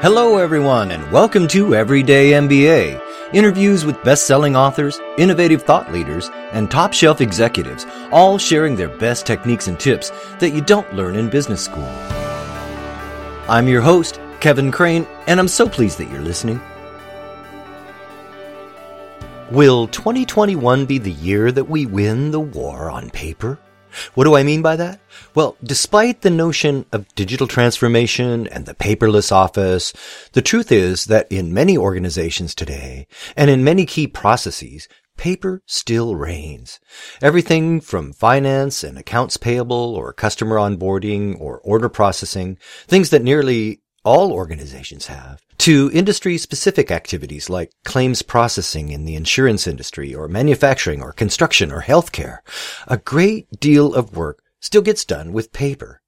Hello, everyone, and welcome to Everyday MBA. Interviews with best-selling authors, innovative thought leaders, and top-shelf executives, all sharing their best techniques and tips that you don't learn in business school. I'm your host, Kevin Craine, and I'm so pleased that you're listening. Will 2021 be the year that we win the war on paper? What do I mean by that? Well, despite the notion of digital transformation and the paperless office, the truth is that in many organizations today and in many key processes, paper still reigns. Everything from finance and accounts payable or customer onboarding or order processing, things that nearly all organizations have, to industry specific activities like claims processing in the insurance industry or manufacturing or construction or healthcare. A great deal of work still gets done with paper.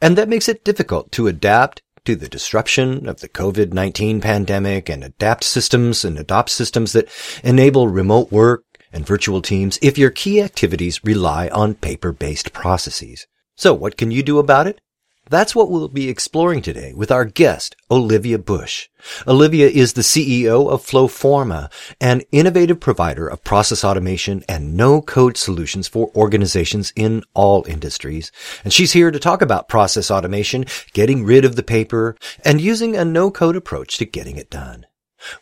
And that makes it difficult to adapt to the disruption of the COVID-19 pandemic and adapt systems and adopt systems that enable remote work and virtual teams if your key activities rely on paper-based processes. So what can you do about it? That's what we'll be exploring today with our guest, Olivia Bushe. Olivia is the CEO of Flowforma, an innovative provider of process automation and no-code solutions for organizations in all industries. And she's here to talk about process automation, getting rid of the paper, and using a no-code approach to getting it done.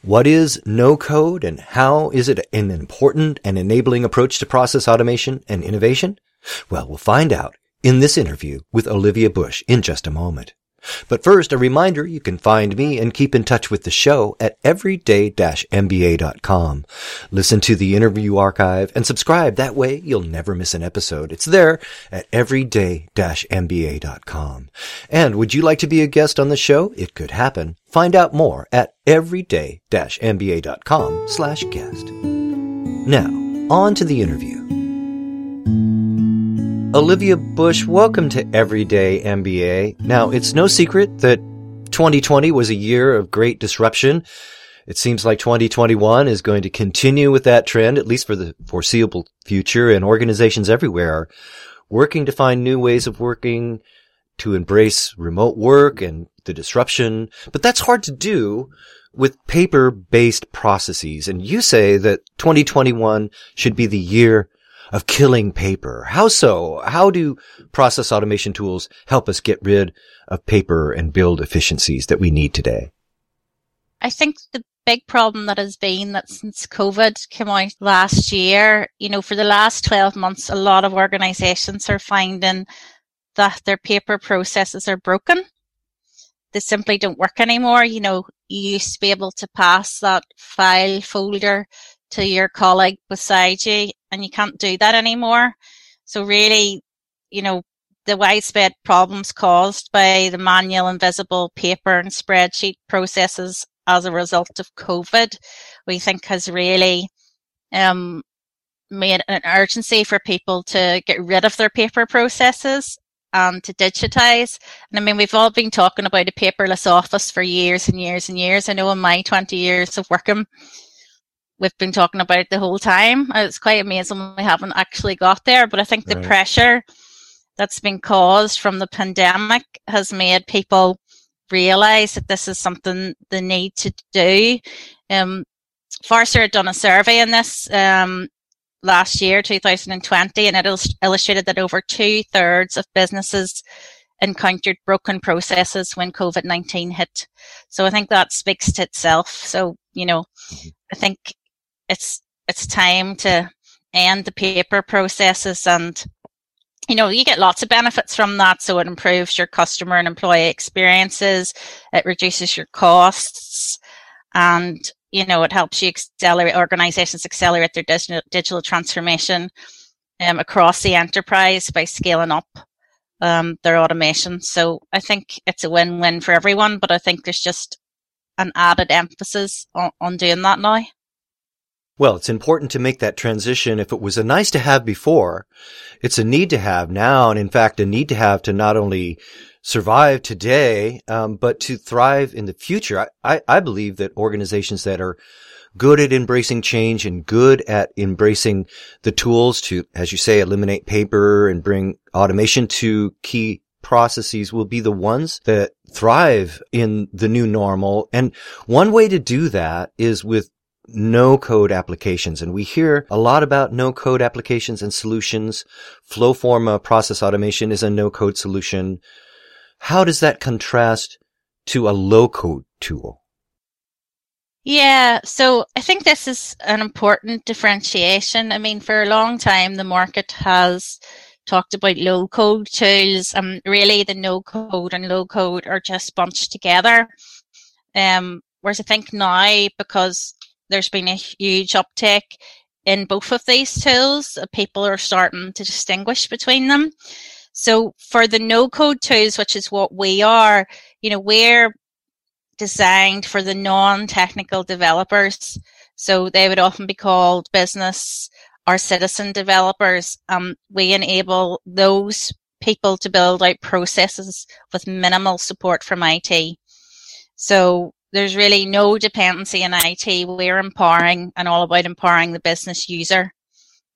What is no code and how is it an important and enabling approach to process automation and innovation? Well, we'll find out in this interview with Olivia Bushe in just a moment. But first, a reminder you can find me and keep in touch with the show at everyday-mba.com. Listen to the interview archive and subscribe. That way you'll never miss an episode. It's there at everyday-mba.com. And would you like to be a guest on the show? It could happen. Find out more at everyday-mba.com slash guest. Now, on to the interview. Olivia Bushe, welcome to Everyday MBA. Now, it's no secret that 2020 was a year of great disruption. It seems like 2021 is going to continue with that trend, at least for the foreseeable future, and organizations everywhere are working to find new ways of working, to embrace remote work and the disruption. But that's hard to do with paper-based processes. And you say that 2021 should be the year of killing paper. How so? How do process automation tools help us get rid of paper and build efficiencies that we need today? I think the big problem that has been that since COVID came out last year, you know, for the last 12 months, a lot of organizations are finding that their paper processes are broken. They simply don't work anymore. You know, you used to be able to pass that file folder to your colleague beside you and you can't do that anymore. So really, you know, the widespread problems caused by the manual invisible paper and spreadsheet processes as a result of COVID, we think has really um, made an urgency for people to get rid of their paper processes and to digitize. And I mean, we've all been talking about a paperless office for years and years and years. I know in my 20 years of working we've been talking about the whole time. It's quite amazing we haven't actually got there, but I think the right. pressure that's been caused from the pandemic has made people realize that this is something they need to do. Um, Forrester had done a survey in this um, last year, 2020, and it illustrated that over two thirds of businesses encountered broken processes when COVID 19 hit. So I think that speaks to itself. So, you know, mm-hmm. I think it's it's time to end the paper processes and you know you get lots of benefits from that. So it improves your customer and employee experiences it reduces your costs and you know it helps you accelerate organizations accelerate their digital, digital transformation um, across the enterprise by scaling up um, their automation. So i think it's a win-win for everyone but i think there's just an added emphasis on, on doing that now well, it's important to make that transition. If it was a nice to have before, it's a need to have now. And in fact, a need to have to not only survive today, um, but to thrive in the future. I, I, I believe that organizations that are good at embracing change and good at embracing the tools to, as you say, eliminate paper and bring automation to key processes will be the ones that thrive in the new normal. And one way to do that is with no code applications. And we hear a lot about no code applications and solutions. Flowforma process automation is a no code solution. How does that contrast to a low code tool? Yeah, so I think this is an important differentiation. I mean, for a long time, the market has talked about low code tools. and really, the no code and low code are just bunched together. Um, whereas I think now, because there's been a huge uptick in both of these tools, people are starting to distinguish between them. So for the no code tools, which is what we are, you know, we're designed for the non-technical developers. So they would often be called business or citizen developers. Um, we enable those people to build out processes with minimal support from IT. So there's really no dependency in IT. We're empowering and all about empowering the business user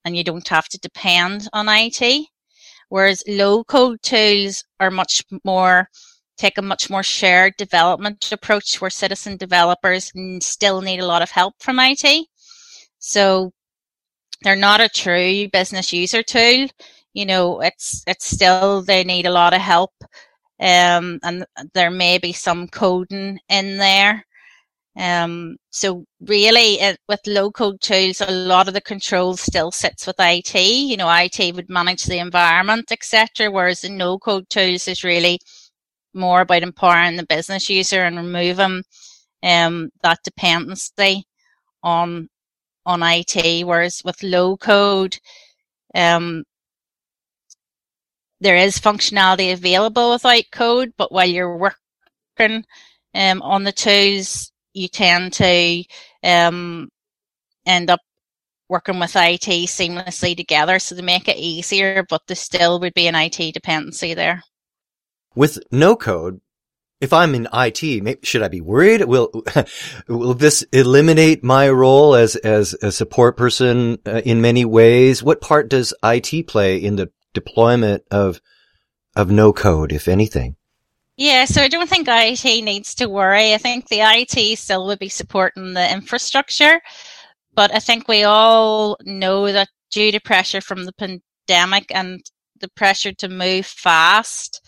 and you don't have to depend on IT. Whereas low code tools are much more take a much more shared development approach where citizen developers still need a lot of help from IT. So they're not a true business user tool. You know, it's it's still they need a lot of help, um, and there may be some coding in there. Um, so really, it, with low code tools, a lot of the control still sits with IT. You know, IT would manage the environment, etc. Whereas the no code tools is really more about empowering the business user and removing um, that dependency on on IT. Whereas with low code, um, there is functionality available without code, but while you're working um, on the tools, you tend to um, end up working with IT seamlessly together. So they make it easier, but there still would be an IT dependency there. With no code, if I'm in IT, should I be worried? Will will this eliminate my role as as a support person uh, in many ways? What part does IT play in the deployment of of no code, if anything? Yeah, so I don't think IT needs to worry. I think the IT still would be supporting the infrastructure, but I think we all know that due to pressure from the pandemic and the pressure to move fast,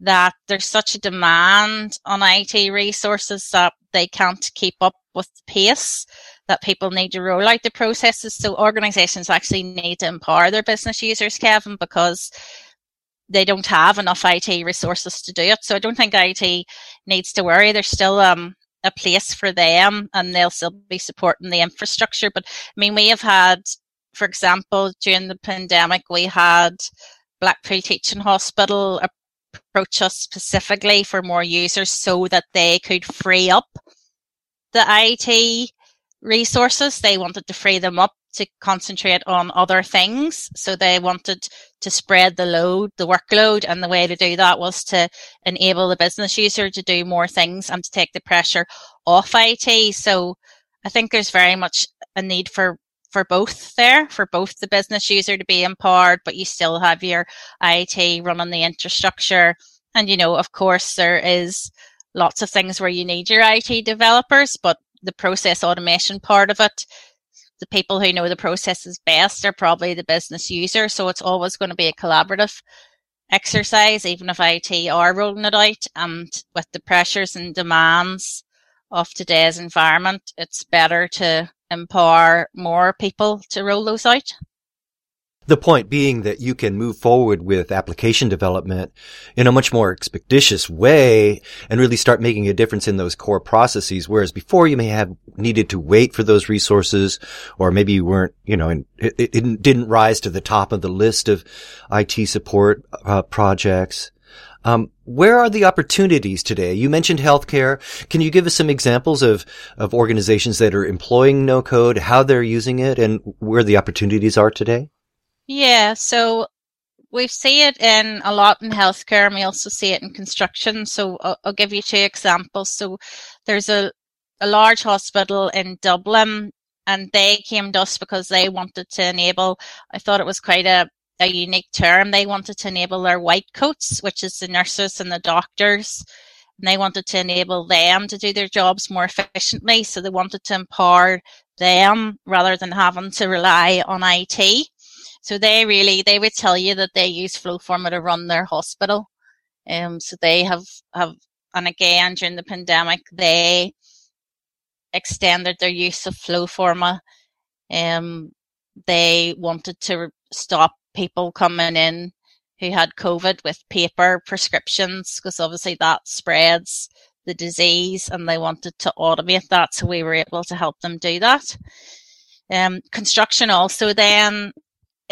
that there's such a demand on IT resources that they can't keep up with the pace that people need to roll out the processes. So organizations actually need to empower their business users, Kevin, because they don't have enough IT resources to do it. So I don't think IT needs to worry. There's still um, a place for them and they'll still be supporting the infrastructure. But I mean, we have had, for example, during the pandemic, we had Blackpool Teaching Hospital approach us specifically for more users so that they could free up the IT resources. They wanted to free them up to concentrate on other things. So they wanted to spread the load, the workload. And the way to do that was to enable the business user to do more things and to take the pressure off IT. So I think there's very much a need for for both there, for both the business user to be empowered, but you still have your IT running the infrastructure. And, you know, of course, there is lots of things where you need your IT developers, but the process automation part of it, the people who know the processes best are probably the business user. So it's always going to be a collaborative exercise, even if IT are rolling it out. And with the pressures and demands of today's environment, it's better to empower more people to roll those out. The point being that you can move forward with application development in a much more expeditious way and really start making a difference in those core processes. Whereas before you may have needed to wait for those resources or maybe you weren't, you know, it, it didn't rise to the top of the list of IT support uh, projects. Um, where are the opportunities today? You mentioned healthcare. Can you give us some examples of, of organizations that are employing no code, how they're using it, and where the opportunities are today? Yeah, so we see it in a lot in healthcare, and we also see it in construction. So I'll, I'll give you two examples. So there's a a large hospital in Dublin, and they came to us because they wanted to enable. I thought it was quite a a unique term. They wanted to enable their white coats, which is the nurses and the doctors, and they wanted to enable them to do their jobs more efficiently. So they wanted to empower them rather than having to rely on IT. So they really, they would tell you that they use Flowforma to run their hospital. Um, so they have, have, and again, during the pandemic, they extended their use of Flowforma. Um, they wanted to stop people coming in who had COVID with paper prescriptions because obviously that spreads the disease and they wanted to automate that. So we were able to help them do that. Um, construction also then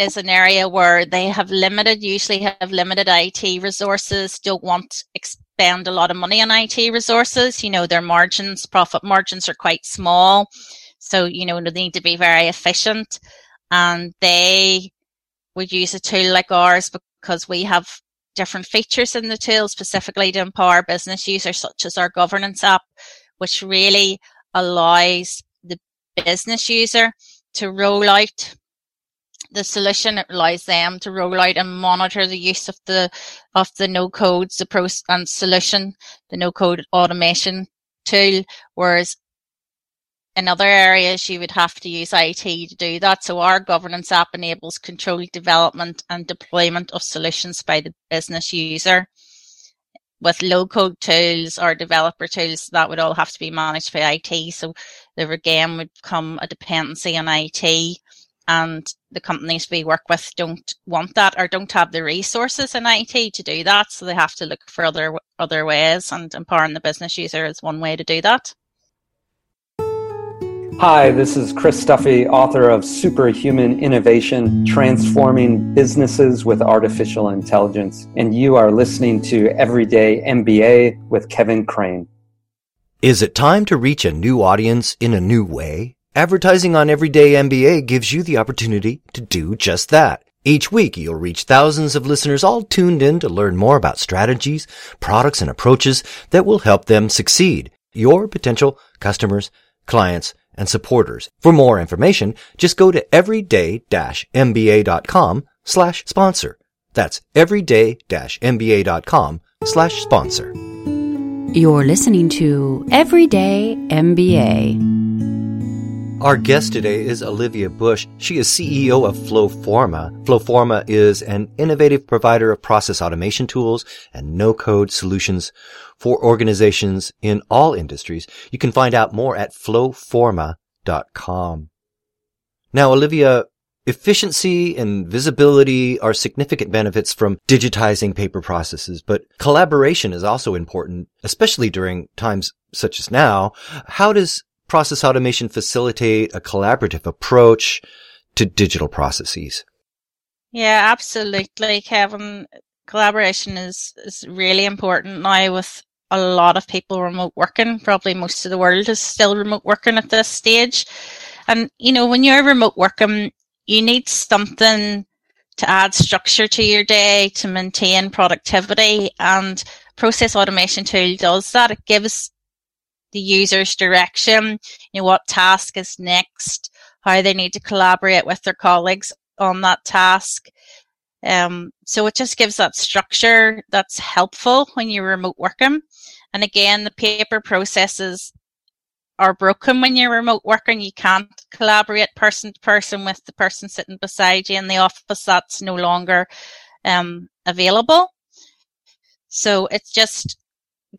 is an area where they have limited, usually have limited IT resources, don't want to expend a lot of money on IT resources. You know, their margins, profit margins are quite small. So, you know, they need to be very efficient and they would use a tool like ours because we have different features in the tool specifically to empower business users, such as our governance app, which really allows the business user to roll out the solution. Allows them to roll out and monitor the use of the of the no codes, the and solution, the no code automation tool. Whereas in other areas, you would have to use IT to do that. So our governance app enables controlled development and deployment of solutions by the business user. With low code tools or developer tools, that would all have to be managed by IT. So there again would come a dependency on IT and the companies we work with don't want that or don't have the resources in IT to do that. So they have to look for other, other ways and empowering the business user is one way to do that. Hi, this is Chris Duffey, author of Superhuman Innovation Transforming Businesses with Artificial Intelligence, and you are listening to Everyday MBA with Kevin Craine. Is it time to reach a new audience in a new way? Advertising on Everyday MBA gives you the opportunity to do just that. Each week, you'll reach thousands of listeners all tuned in to learn more about strategies, products, and approaches that will help them succeed. Your potential customers, clients, and supporters. For more information, just go to everyday-mba.com slash sponsor. That's everyday-mba.com slash sponsor. You're listening to Everyday MBA. Our guest today is Olivia Bushe. She is CEO of Flowforma. Flowforma is an innovative provider of process automation tools and no-code solutions for organizations in all industries. You can find out more at flowforma.com. Now, Olivia, efficiency and visibility are significant benefits from digitizing paper processes, but collaboration is also important, especially during times such as now. How does process automation facilitate a collaborative approach to digital processes? Yeah, absolutely, Kevin. Collaboration is, is really important now with a lot of people remote working. Probably most of the world is still remote working at this stage. And, you know, when you're remote working, you need something to add structure to your day to maintain productivity and process automation tool does that. It gives the user's direction, you know, what task is next, how they need to collaborate with their colleagues on that task. Um, so it just gives that structure that's helpful when you're remote working. And again, the paper processes are broken when you're remote working. You can't collaborate person to person with the person sitting beside you in the office. That's no longer um, available. So it's just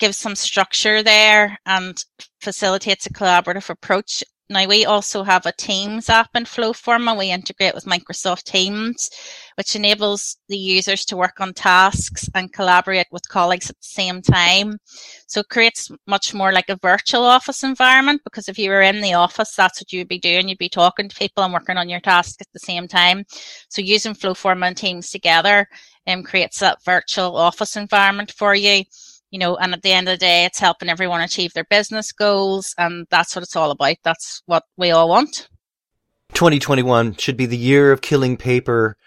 gives some structure there and facilitates a collaborative approach. Now we also have a Teams app in Flowforma and We integrate with Microsoft Teams, which enables the users to work on tasks and collaborate with colleagues at the same time. So it creates much more like a virtual office environment because if you were in the office, that's what you'd be doing. You'd be talking to people and working on your tasks at the same time. So using Flowforma and Teams together um, creates that virtual office environment for you you know, and at the end of the day, it's helping everyone achieve their business goals. And that's what it's all about. That's what we all want. 2021 should be the year of killing paper.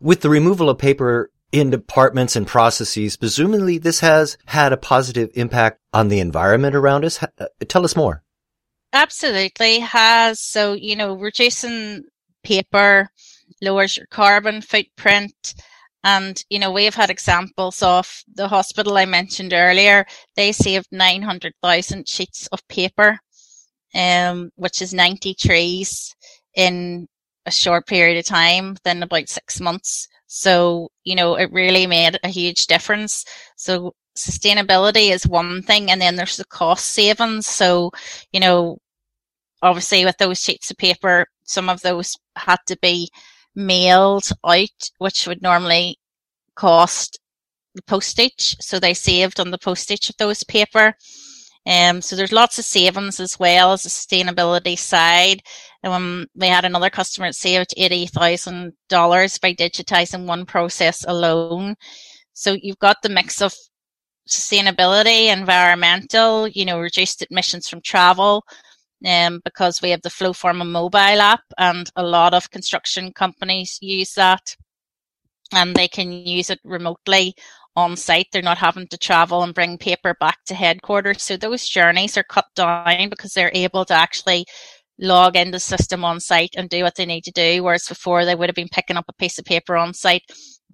With the removal of paper in departments and processes, presumably this has had a positive impact on the environment around us. Uh, tell us more. Absolutely has. So, you know, reducing paper lowers your carbon footprint. And, you know, we've had examples of the hospital I mentioned earlier. They saved 900,000 sheets of paper, um, which is 90 trees in a short period of time, then about six months. So, you know, it really made a huge difference. So sustainability is one thing and then there's the cost savings. So, you know, obviously with those sheets of paper, some of those had to be mailed out, which would normally cost the postage. So they saved on the postage of those paper. Um, so there's lots of savings as well as the sustainability side. Um, we had another customer that saved $80,000 by digitizing one process alone. So you've got the mix of sustainability, environmental, you know, reduced emissions from travel, um, because we have the Flowforma mobile app and a lot of construction companies use that and they can use it remotely on site. They're not having to travel and bring paper back to headquarters. So those journeys are cut down because they're able to actually log into the system on site and do what they need to do. Whereas before they would have been picking up a piece of paper on site,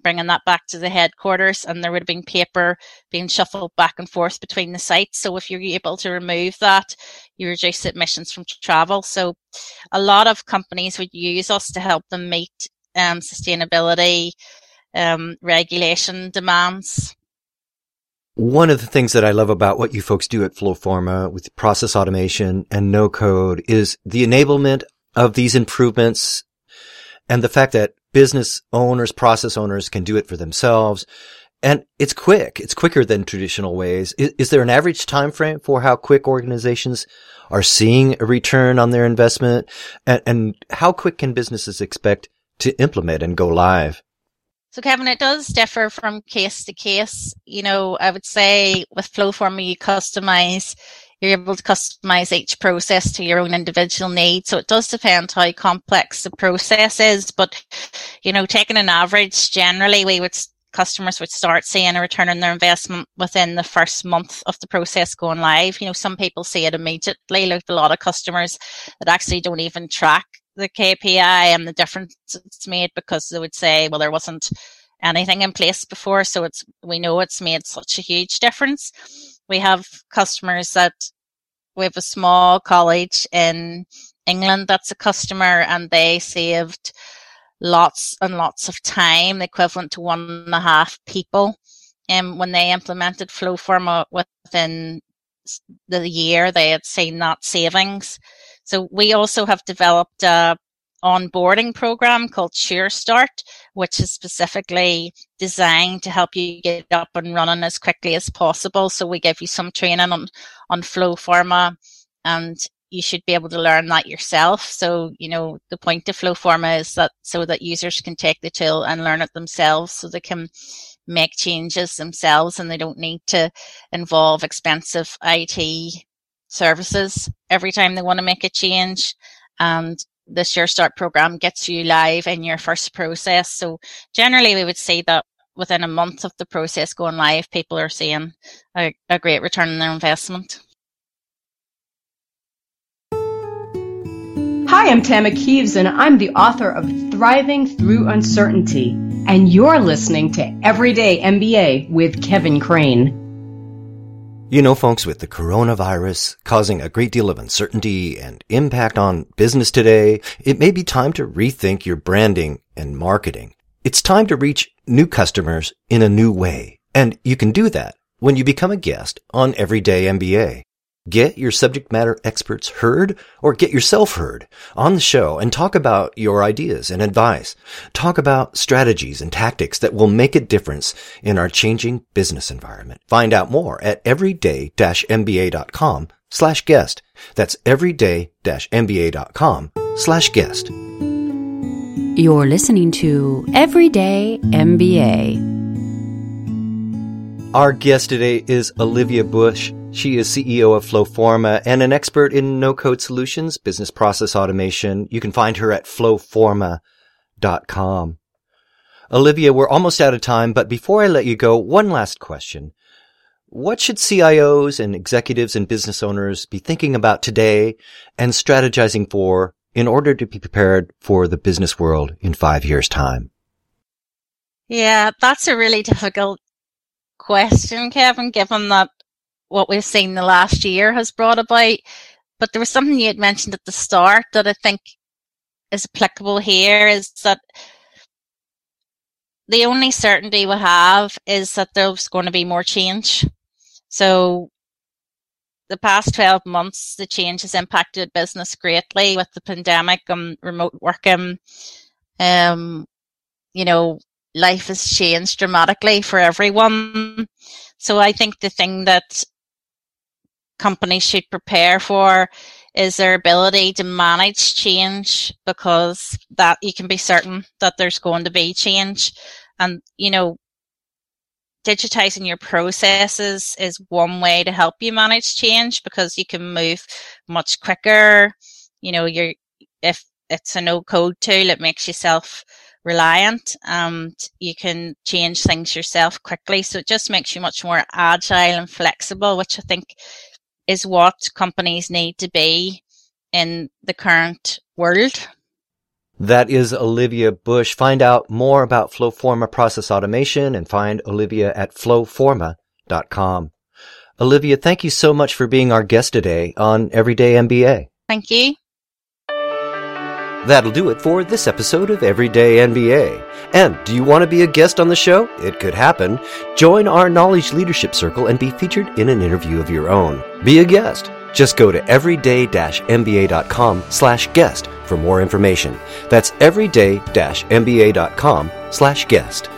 bringing that back to the headquarters and there would have been paper being shuffled back and forth between the sites. So if you're able to remove that, you reduce emissions from travel. So a lot of companies would use us to help them meet um, sustainability um, regulation demands. One of the things that I love about what you folks do at Flowforma with process automation and no code is the enablement of these improvements and the fact that business owners, process owners can do it for themselves. And it's quick. It's quicker than traditional ways. Is, is, there an average time frame for how quick organizations are seeing a return on their investment? And, and how quick can businesses expect to implement and go live? So Kevin, it does differ from case to case. You know, I would say with Flowforma, you customize, you're able to customize each process to your own individual needs. So it does depend how complex the process is. But, you know, taking an average, generally we would customers would start seeing a return on their investment within the first month of the process going live. You know, some people see it immediately, like a lot of customers that actually don't even track the KPI and the difference it's made because they would say, well, there wasn't anything in place before. So it's, we know it's made such a huge difference. We have customers that we have a small college in England that's a customer and they saved lots and lots of time, equivalent to one and a half people. And um, when they implemented Flowforma within the year, they had seen that savings. So we also have developed a onboarding program called Sure Start, which is specifically designed to help you get up and running as quickly as possible. So we give you some training on, on Flowforma and you should be able to learn that yourself. So, you know, the point of Flowforma is that so that users can take the tool and learn it themselves so they can make changes themselves and they don't need to involve expensive IT services every time they want to make a change. And the Sure Start program gets you live in your first process. So generally we would say that within a month of the process going live, people are seeing a, a great return on their investment. Hi, I'm Tama Kieves, and I'm the author of Thriving Through Uncertainty. And you're listening to Everyday MBA with Kevin Craine. You know, folks, with the coronavirus causing a great deal of uncertainty and impact on business today, it may be time to rethink your branding and marketing. It's time to reach new customers in a new way. And you can do that when you become a guest on Everyday MBA. Get your subject matter experts heard or get yourself heard on the show and talk about your ideas and advice. Talk about strategies and tactics that will make a difference in our changing business environment. Find out more at everyday-mba.com slash guest. That's everyday-mba.com slash guest. You're listening to Everyday MBA. Our guest today is Olivia Bushe. She is CEO of Flowforma and an expert in no-code solutions, business process automation. You can find her at flowforma.com. Olivia, we're almost out of time, but before I let you go, one last question. What should CIOs and executives and business owners be thinking about today and strategizing for in order to be prepared for the business world in five years time? Yeah, that's a really difficult question, Kevin, given that what we've seen the last year has brought about. But there was something you had mentioned at the start that I think is applicable here is that the only certainty we have is that there's going to be more change. So the past 12 months, the change has impacted business greatly with the pandemic and remote working. Um, you know, life has changed dramatically for everyone. So I think the thing that companies should prepare for is their ability to manage change because that you can be certain that there's going to be change. And, you know, digitizing your processes is one way to help you manage change because you can move much quicker. You know, you're, if it's a no code tool, it makes you self reliant and you can change things yourself quickly. So it just makes you much more agile and flexible, which I think is what companies need to be in the current world. That is Olivia Bushe. Find out more about Flowforma process automation and find Olivia at flowforma.com. Olivia, thank you so much for being our guest today on Everyday MBA. Thank you. That'll do it for this episode of Everyday MBA. And do you want to be a guest on the show? It could happen. Join our Knowledge Leadership Circle and be featured in an interview of your own. Be a guest. Just go to everyday-mba.com slash guest for more information. That's everyday-mba.com slash guest.